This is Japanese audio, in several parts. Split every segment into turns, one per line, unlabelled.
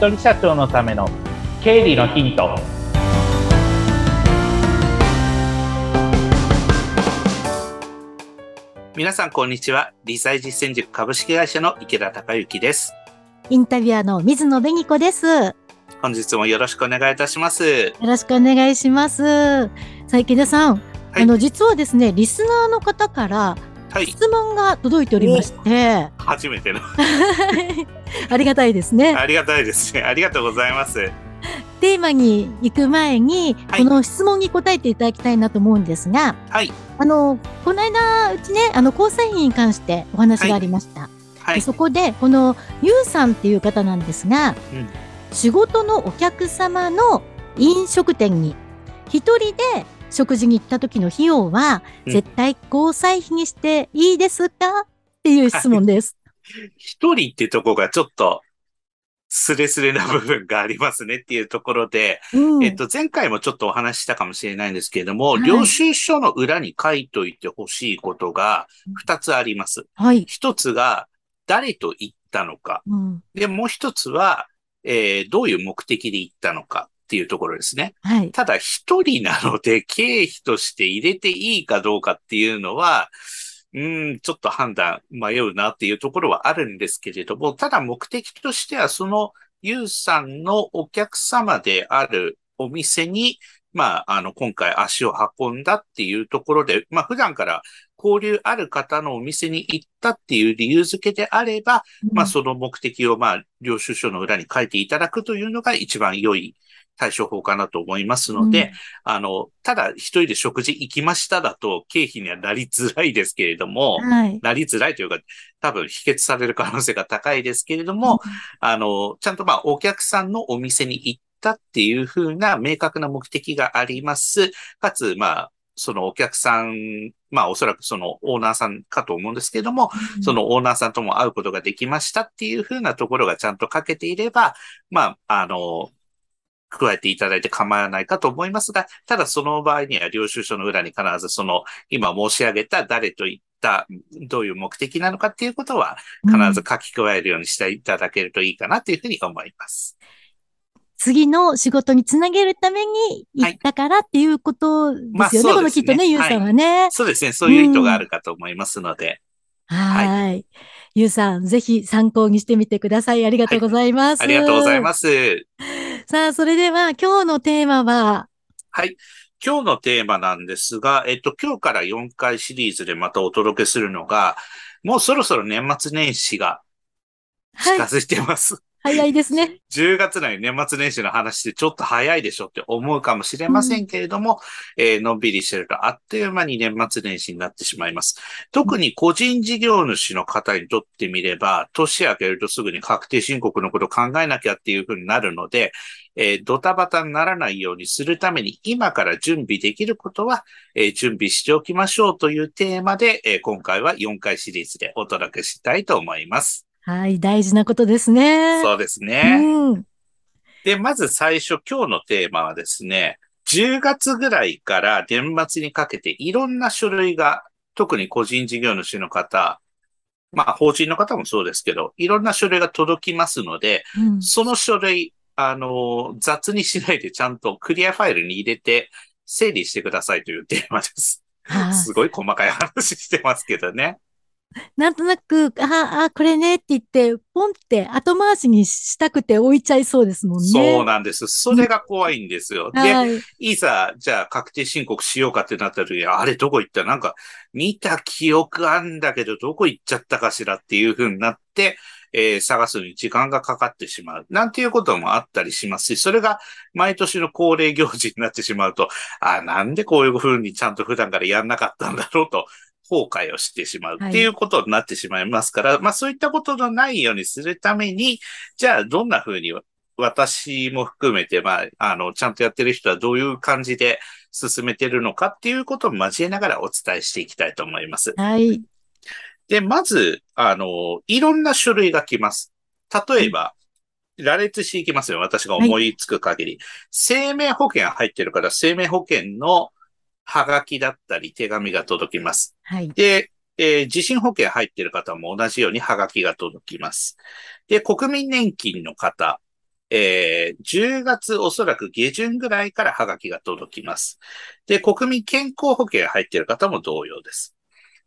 一人社長のための経理のヒント。
皆さんこんにちは。理財実践塾株式会社の池田孝之です。
インタビュアーの水野紅子です。よ
本日もよろしくお願いいたします。
ろしくお願いします。さあ、池田さん、
はい。
あの、実はですね、リスナーの方から
はい。
質問が届いておりまして、
初めての。
ありがたいですね。
ありがたいです。ねありがとうございます。
テーマに行く前に、
はい。
この質問に答えていただきたいなと思うんですが、
はい。
あの、この間、うちね、あの、交際費に関してお話がありました。
はい。
でそこで、この、ゆうさんっていう方なんですが、
うん。
仕事のお客様の飲食店に一人で食事に行った時の費用は、
うん
絶対交際費にしていいですか？っていう質問です。
一人ってとこがちょっとスレスレな部分がありますねっていうところで、
うん
えっと、前回もちょっとお話ししたかもしれないんですけれども、
はい
領収書の裏に書いといてほしいことが二つあります。
はい。
一つが、誰と行ったのか。
うん
で、もう一つは、えーどういう目的で行ったのかっていうところですね。
はい。
ただ一人なので経費として入れていいかどうかっていうのは、うーん、ちょっと判断迷うなっていうところはあるんですけれども、ただ目的としてはそのユウさんのお客様であるお店に、まあ、あの、今回足を運んだっていうところで、まあ、普段から交流ある方のお店に行ったっていう理由付けであれば、まあ、その目的を、まあ、領収書の裏に書いていただくというのが一番良い対処法かなと思いますので、あの、ただ一人で食事行きましただと経費にはなりづらいですけれども、
うんはい。
なりづらいというか、多分否決される可能性が高いですけれども、あの、ちゃんとまあお客さんのお店に行ったっていうふうな明確な目的があります。かつ、まあ、そのお客さん、まあおそらくそのオーナーさんかと思うんですけれども、そのオーナーさんとも会うことができましたっていうふうなところがちゃんと書けていれば、まあ、あの、加えていただいて構わないかと思いますが、ただその場合には領収書の裏に必ずその今申し上げた誰と言った、どういう目的なのかっていうことは必ず書き加えるようにしていただけるといいかなというふうに思います。
次の仕事につなげるために行ったからっていうことですよね。
まあね
このきっとね、ゆうさんはね。
そうですね。そういう意図があるかと思いますので、
はい。ゆうさん、ぜひ参考にしてみてください。ありがとうございます。
ありがとうございます。
す。さあ、それでは今日のテーマは、
はい。今日のテーマなんですが、えっと、今日から4回シリーズでまたお届けするのが、もうそろそろ年末年始が
はい、
近づいてます。
早いですね。
10月内に年末年始の話ってちょっと早いでしょって思うかもしれませんけれども、えーのんびりしてるとあっという間に年末年始になってしまいます。特に個人事業主の方にとってみれば、年明けるとすぐに確定申告のことを考えなきゃっていうふうになるので、えードタバタにならないようにするために今から準備できることは、えー準備しておきましょうというテーマで、えー今回は4回シリーズでお届けしたいと思います。
はい、大事なことですね。
そうですね。
うん。
で、まず最初、今日のテーマはですね、10月ぐらいから年末にかけていろんな書類が、特に個人事業主の方、まあ、法人の方もそうですけど、いろんな書類が届きますので、
うん
その書類、あの、雑にしないでちゃんとクリアファイルに入れて整理してくださいというテーマです。
はい
すごい細かい話してますけどね。
なんとなく、ああ、これねって言って、ポンって後回しにしたくて置いちゃいそうですもんね。
そうなんです。それが怖いんですよ。で、
はい。
いざ、じゃあ確定申告しようかってなった時に、あれどこ行った？なんか、見た記憶あんだけど、どこ行っちゃったかしらっていう風になって、えー探すのに時間がかかってしまう。なんていうこともあったりしますし、それが毎年の恒例行事になってしまうと、あ、なんでこういう風にちゃんと普段からやんなかったんだろうと、後悔をしてしまうっていうことになってしまいますから、まあそういったことのないようにするために、じゃあどんな風に私も含めて、まあ、あの、ちゃんとやってる人はどういう感じで進めてるのかっていうことを交えながらお伝えしていきたいと思います。
はい。
で、まず、あの、いろんな種類が来ます。例えば、羅列していきますよ。私が思いつく限り。生命保険入ってるから、生命保険のハガキだったり手紙が届きます。
はい。
で、えー地震保険入ってる方も同じようにハガキが届きます。で、国民年金の方、えー、10月おそらく下旬ぐらいからハガキが届きます。で、国民健康保険入っている方も同様です。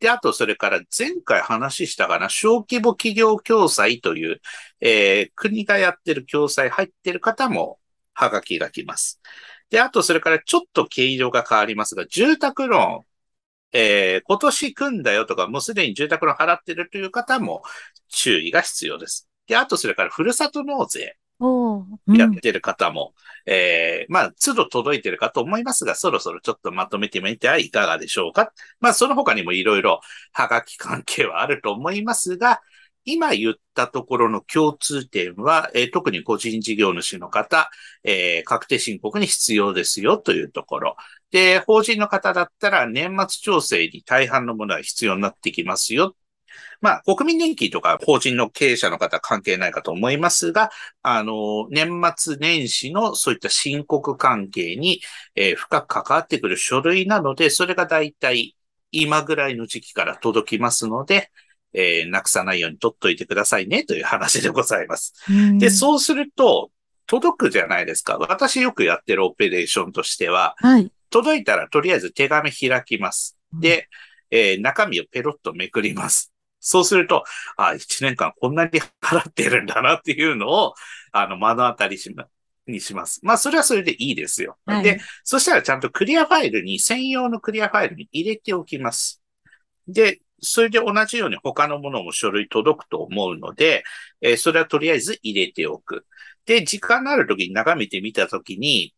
で、あと、それから前回話したかな、小規模企業共済という、えー、国がやってる共済入ってる方も、ハガキが来ます。で、あと、それからちょっと形状が変わりますが、住宅ローン、えー、今年組んだよとか、もうすでに住宅ローン払ってるという方も注意が必要です。で、あと、それからふるさと納税やってる方も、えー、まあ、都度届いてるかと思いますが、そろそろちょっとまとめてみてはいかがでしょうか。まあ、その他にもいろいろ、はがき関係はあると思いますが、今言ったところの共通点は、えー特に個人事業主の方、えー確定申告に必要ですよというところ。で、法人の方だったら年末調整に大半のものは必要になってきますよ。まあ、国民年金とか法人の経営者の方関係ないかと思いますが、あの、年末年始のそういった申告関係に、えー深く関わってくる書類なので、それがだいたい今ぐらいの時期から届きますので、えーなくさないように取っといてくださいねという話でございます。
うん
で、そうすると、届くじゃないですか。私よくやってるオペレーションとしては、
はい。
届いたらとりあえず手紙開きます。で、えー中身をペロッとめくります。そうすると、あ、1年間こんなに払ってるんだなっていうのを、あの、目の当たりしま、にします。まあ、それはそれでいいですよ。
はい
で、そしたらちゃんとクリアファイルに、専用のクリアファイルに入れておきます。で、それで同じように他のものも書類届くと思うので、えーそれはとりあえず入れておく。で、時間のある時に眺めてみた時に、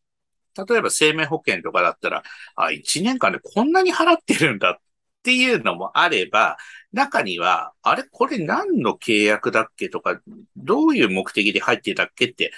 例えば生命保険とかだったら、あ、1年間でこんなに払ってるんだっていうのもあれば、中には、あれこれ何の契約だっけとか、どういう目的で入ってたっけって、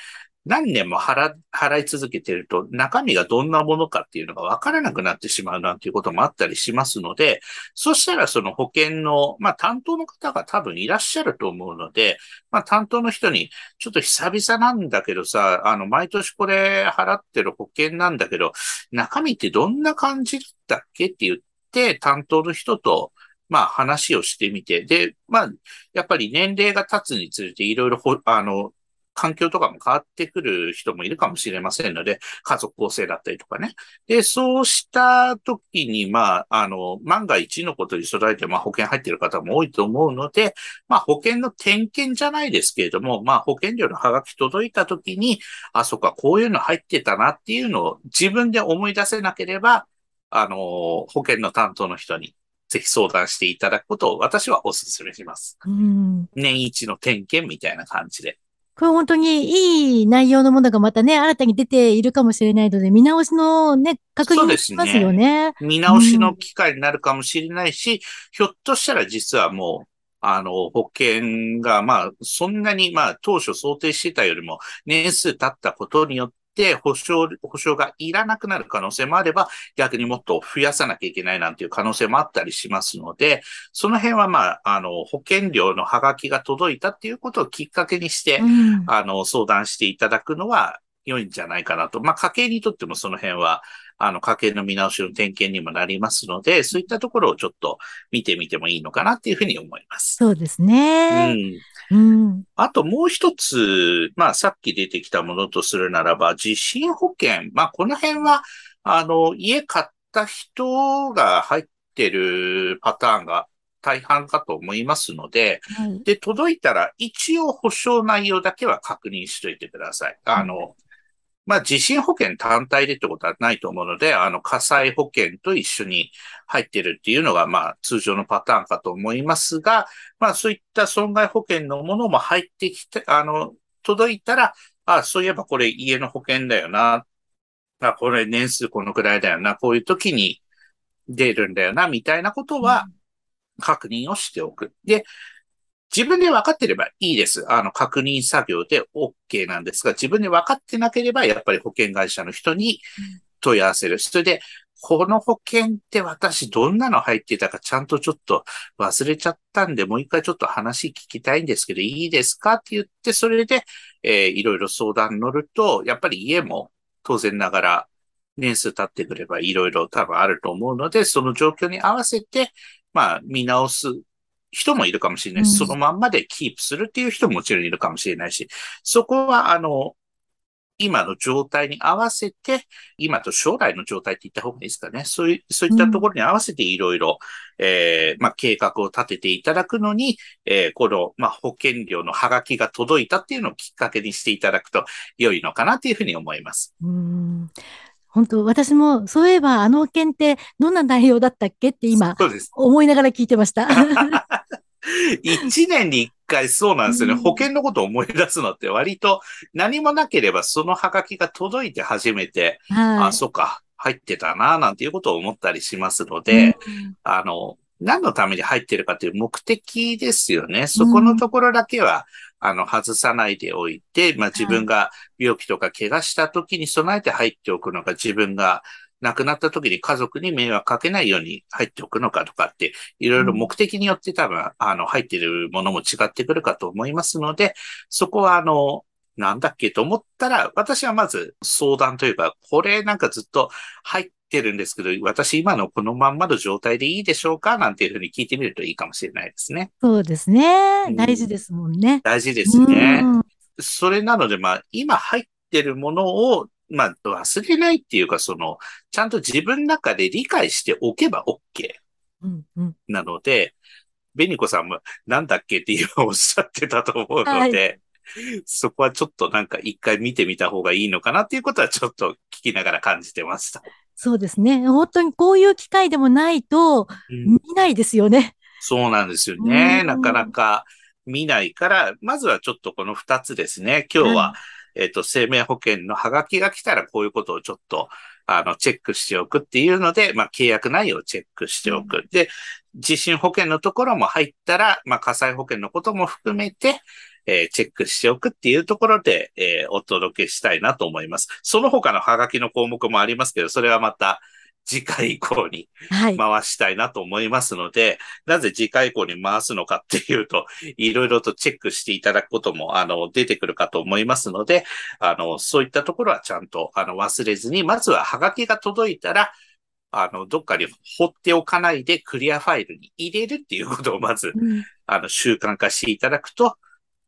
何年も払、払い続けてると、中身がどんなものかっていうのが分からなくなってしまうなんていうこともあったりしますので、そしたらその保険の、まあ担当の方が多分いらっしゃると思うので、まあ担当の人に、ちょっと久々なんだけどさ、あの、毎年これ払ってる保険なんだけど、中身ってどんな感じだっけって言って、担当の人と、まあ話をしてみて、で、まあ、やっぱり年齢が経つにつれていろいろ、あの、環境とかも変わってくる人もいるかもしれませんので、家族構成だったりとかね。で、そうした時に、まあ、あの、万が一のことに備えて、まあ、保険入っている方も多いと思うので、まあ、保険の点検じゃないですけれども、まあ、保険料のハガキ届いた時に、あ、そっか、こういうの入ってたなっていうのを自分で思い出せなければ、あの、保険の担当の人にぜひ相談していただくことを私はお勧めします。
うん。
年一の点検みたいな感じで。
これ本当にいい内容のものがまたね、新たに出ているかもしれないので、見直しのね、確認をしますよね。
見直しの機会になるかもしれないし、ひょっとしたら実はもう、あの、保険が、まあ、そんなに、まあ、当初想定してたよりも年数経ったことによって、保証、保証がいらなくなる可能性もあれば、逆にもっと増やさなきゃいけないなんていう可能性もあったりしますので、その辺はまあ、あの、保険料のハガキが届いたっていうことをきっかけにして、
うん。
あの、相談していただくのは良いんじゃないかなと。まあ、家計にとってもその辺は、あの、家計の見直しの点検にもなりますので、そういったところをちょっと見てみてもいいのかなっていうふうに思います。
そうです
う
ね。
ん。
うん。
あともう一つ、まあ、さっき出てきたものとするならば、地震保険。まあ、この辺は、あの、家買った人が入ってるパターンが大半かと思いますので、
はい。
で、届いたら一応保証内容だけは確認しといてください。あの、まあ、地震保険単体でってことはないと思うので、あの、火災保険と一緒に入ってるっていうのが、まあ、通常のパターンかと思いますが、まあ、そういった損害保険のものも入ってきて、あの、届いたら、あ、そういえばこれ家の保険だよな。あ、これ年数このくらいだよな。こういう時に出るんだよな、みたいなことは、確認をしておく。で、自分で分かってればいいです。あの、確認作業で OK なんですが、自分で分かってなければ、やっぱり保険会社の人に問い合わせる。それで、この保険って私どんなの入ってたかちゃんとちょっと忘れちゃったんで、もう一回ちょっと話聞きたいんですけど、いいですかって言って、それで、えーいろいろ相談乗ると、やっぱり家も当然ながら年数経ってくればいろいろ多分あると思うので、その状況に合わせて、まあ見直す人もいるかもしれないし、
うん
そのまんまでキープするっていう人ももちろんいるかもしれないし、そこはあの、今の状態に合わせて、今と将来の状態って言った方がいいですかね。そういう、そういったところに合わせていろいろ、えー、まあ、計画を立てていただくのに、えー、この、まあ、保険料のハガキが届いたっていうのをきっかけにしていただくと良いのかなというふうに思います。
うん本当、私も、そういえば、あの件ってどんな内容だったっけって今、思いながら聞いてました。
一年に一回そうなんですよね。保険のことを思い出すのって割と何もなければそのハガキが届いて初めて、はい、あ、そっか、入ってたな、なんていうことを思ったりしますので、うん、あの、何のために入ってるかという目的ですよね。そこのところだけは、うん、あの、外さないでおいて、まあ、自分が病気とか怪我した時に備えて入っておくのが自分が亡くなった時に家族に迷惑かけないように入っておくのかとかって、いろいろ目的によって多分、あの、入っているものも違ってくるかと思いますので、そこはあの、なんだっけと思ったら、私はまず相談というか、これなんかずっと入ってるんですけど、私今のこのまんまの状態でいいでしょうか？なんていうふうに聞いてみるといいかもしれないですね。
そうですね。大事ですもんね。
大事ですね。それなので、まあ、今入ってるものをまあ、忘れないっていうか、その、ちゃんと自分の中で理解しておけば OK。うんうん、なので、ベニコさんもなんだっけって今おっしゃってたと思うので、はい、そこはちょっとなんか一回見てみた方がいいのかなっていうことはちょっと聞きながら感じてました。
そうですね。本当にこういう機会でもないと見ないですよね。うん、
そうなんですよね。なかなか見ないから、まずはちょっとこの二つですね。今日は、えっ、ー、と、生命保険のハガキが来たらこういうことをちょっと、あの、チェックしておくっていうので、まあ、契約内容をチェックしておく。うん、で、地震保険のところも入ったら、まあ、火災保険のことも含めて、えー、チェックしておくっていうところで、えー、お届けしたいなと思います。その他のハガキの項目もありますけど、それはまた、次回以降に回したいなと思いますので、はい、なぜ次回以降に回すのかっていうと、いろいろとチェックしていただくことも、あの、出てくるかと思いますので、あの、そういったところはちゃんと、あの、忘れずに、まずはハガキが届いたら、あの、どっかに放っておかないでクリアファイルに入れるっていうことをまず、うん、あの、習慣化していただくと、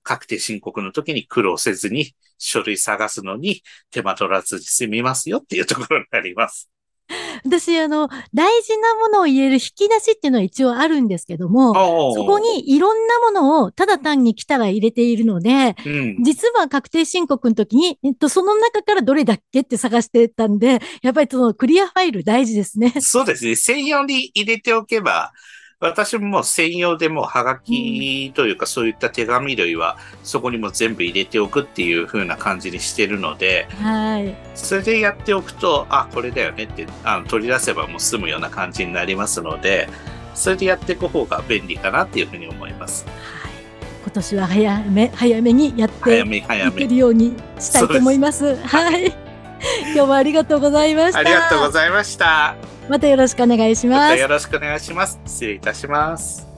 確定申告の時に苦労せずに書類探すのに手間取らずに済みますよっていうところになります。
私、あの、大事なものを入れる引き出しっていうのは一応あるんですけども、そこにいろんなものをただ単に来たら入れているので、うん、実は確定申告の時に、えっと、その中からどれだっけって探してたんで、やっぱりそのクリアファイル大事ですね。
そうですね。専用に入れておけば、私ももう専用でもうはがきというか、そういった手紙類はそこにも全部入れておくっていう風な感じにしてるので、はい、それでやっておくとあこれだよねってあの取り出せばもう済むような感じになりますのでそれでやっていく方が便利かなっていうふうに思います。はい
今年は早め早めにやっていけるようにしたいと思います。はい。今日もありがとうございました。あ
りがとうございました。
またよろしくお願いします。ま
たよろしくお願いします。失礼いたします。